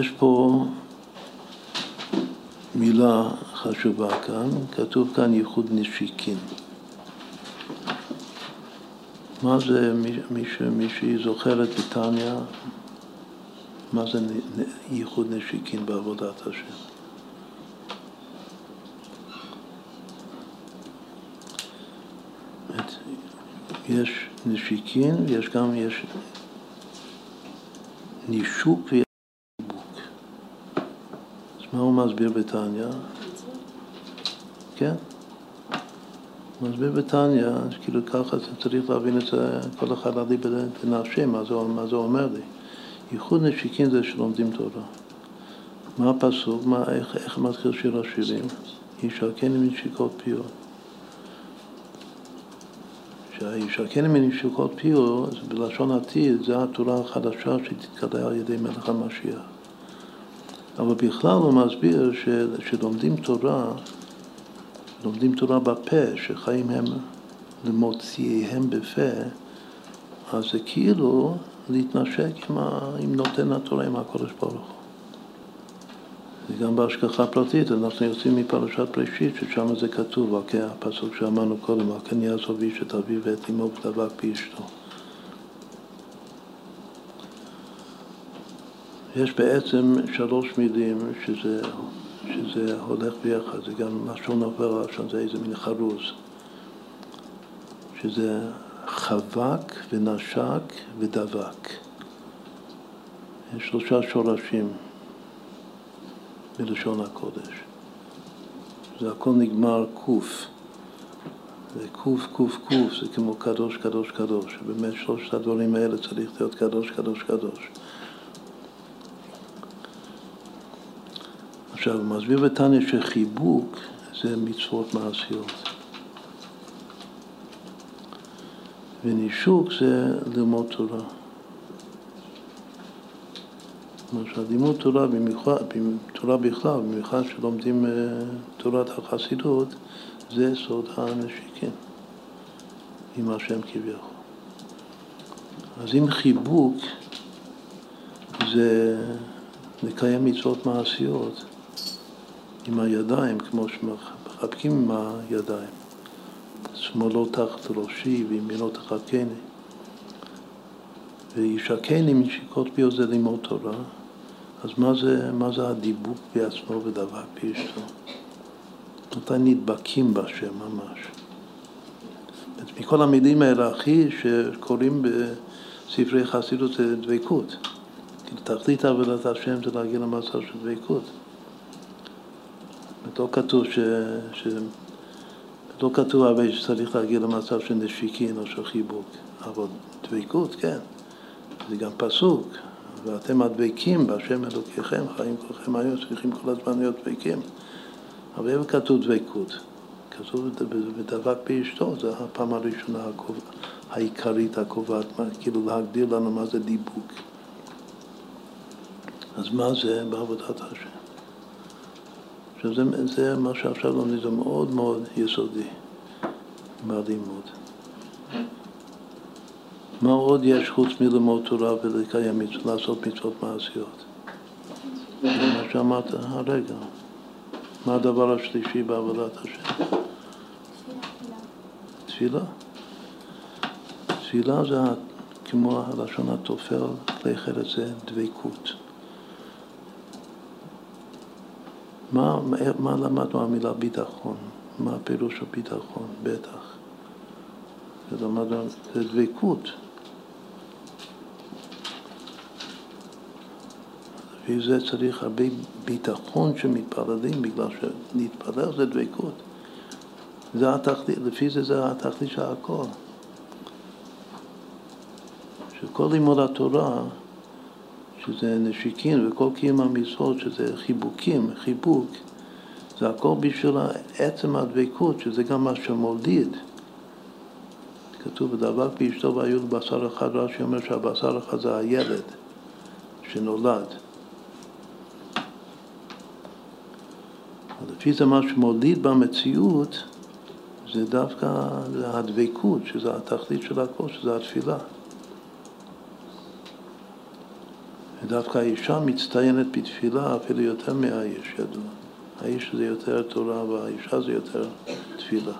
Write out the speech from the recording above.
יש פה מילה חשובה כאן, כתוב כאן ייחוד נשיקין. מה זה, מי, מי שהיא זוכרת בתניא, מה זה ייחוד נשיקין בעבודת השם? יש נשיקין ויש גם, יש נישוק מה הוא מסביר בתניא? כן. מסביר בתניא, כאילו ככה צריך להבין את זה, כל אחד עלי בנפשי, מה מה זה אומר לי. ייחוד נשיקין זה שלומדים תורה. מה הפסוק? מה, איך, איך מתחיל שיר השירים? ישקני מנשיקות פיות. שהישקני מנשיקות פיות, בלשון עתיד, זה התורה החדשה שתתקדע על ידי מלך המשיח. אבל בכלל הוא מסביר שלומדים תורה, לומדים תורה בפה, שחיים הם למוציאיהם בפה, אז זה כאילו להתנשק עם, ה, עם נותן התורה, עם הקודש ברוך הוא. וגם בהשגחה פרטית, אנחנו יוצאים מפרשת בראשית, ששם זה כתוב, הפסוק שאמרנו קודם, כן יעזוב איש את אביו ואת אמו ודבק באשתו. יש בעצם שלוש מילים שזה, שזה הולך ביחד, זה גם לשון עובר לשון, זה איזה מין חרוז, שזה חבק ונשק ודבק. יש שלושה שורשים בלשון הקודש. זה הכל נגמר קוף. זה קוף, קוף, קוף, זה כמו קדוש, קדוש, קדוש. באמת שלושת הדברים האלה צריך להיות קדוש, קדוש, קדוש. עכשיו, מסביר בתניא שחיבוק זה מצוות מעשיות. ונישוק זה ללמוד תורה. למשל, לימוד תורה, במיוחד, תורה בכלל, במיוחד שלומדים אה, תורת החסידות, זה סוד הנשיקים עם השם כביכול. אז אם חיבוק זה לקיים מצוות מעשיות עם הידיים, כמו שמחבקים עם הידיים. שמאלו תחת ראשי וימינו תחתני. וישקני משיקות פיו זה לימוד תורה. אז מה זה, מה זה הדיבוק בעצמו ודבק באשתו? מתי נדבקים בשם ממש. מכל המילים האלה, הכי שקוראים בספרי חסידות זה דבקות. תכלית עבודת השם זה להגיע למצב של דבקות. לא כתוב ש... ש... לא כתוב הרבה שצריך להגיע למצב של נשיקין או של חיבוק, אבל דבקות, כן. זה גם פסוק, ואתם הדבקים בהשם אלוקיכם, חיים כולכם היו צריכים כל הזמן להיות דבקים. אבל איפה כתוב דבקות? כתוב בדבק באשתו, זו הפעם הראשונה העיקרית הקובעת, כאילו להגדיר לנו מה זה דיבוק. אז מה זה בעבודת השם? עכשיו זה, זה מה שעכשיו לומדים, זה מאוד מאוד יסודי בלימוד. מה עוד יש חוץ מלמוד תורה ולקיים לעשות מצוות מעשיות? זה מה שאמרת הרגע. מה הדבר השלישי בעבודת השם? תפילה. תפילה זה כמו הלשון התופל, כלי חלק זה דבקות. מה, מה למדנו המילה ביטחון? מה הפירוש של ביטחון? בטח. ולמדנו, זה דבקות. לפי זה צריך הרבה ביטחון שמתפללים, בגלל שלהתפלל זה דבקות. זה התכלית, לפי זה זה התכלית של הכל. שכל לימוד התורה שזה נשיקין, וכל קיום המצוות, שזה חיבוקים, חיבוק, זה הכל בשביל עצם הדבקות, שזה גם מה שמוליד. כתוב בדבק באשתו והיו לבשר אחד, רש"י אומר שהבשר אחד זה הילד שנולד. לפי זה מה שמוליד במציאות זה דווקא הדבקות, שזה התכלית של הכל, שזה התפילה. ודווקא האישה מצטיינת בתפילה אפילו יותר מהאיש, ידוע. האיש זה יותר תורה והאישה זה יותר תפילה.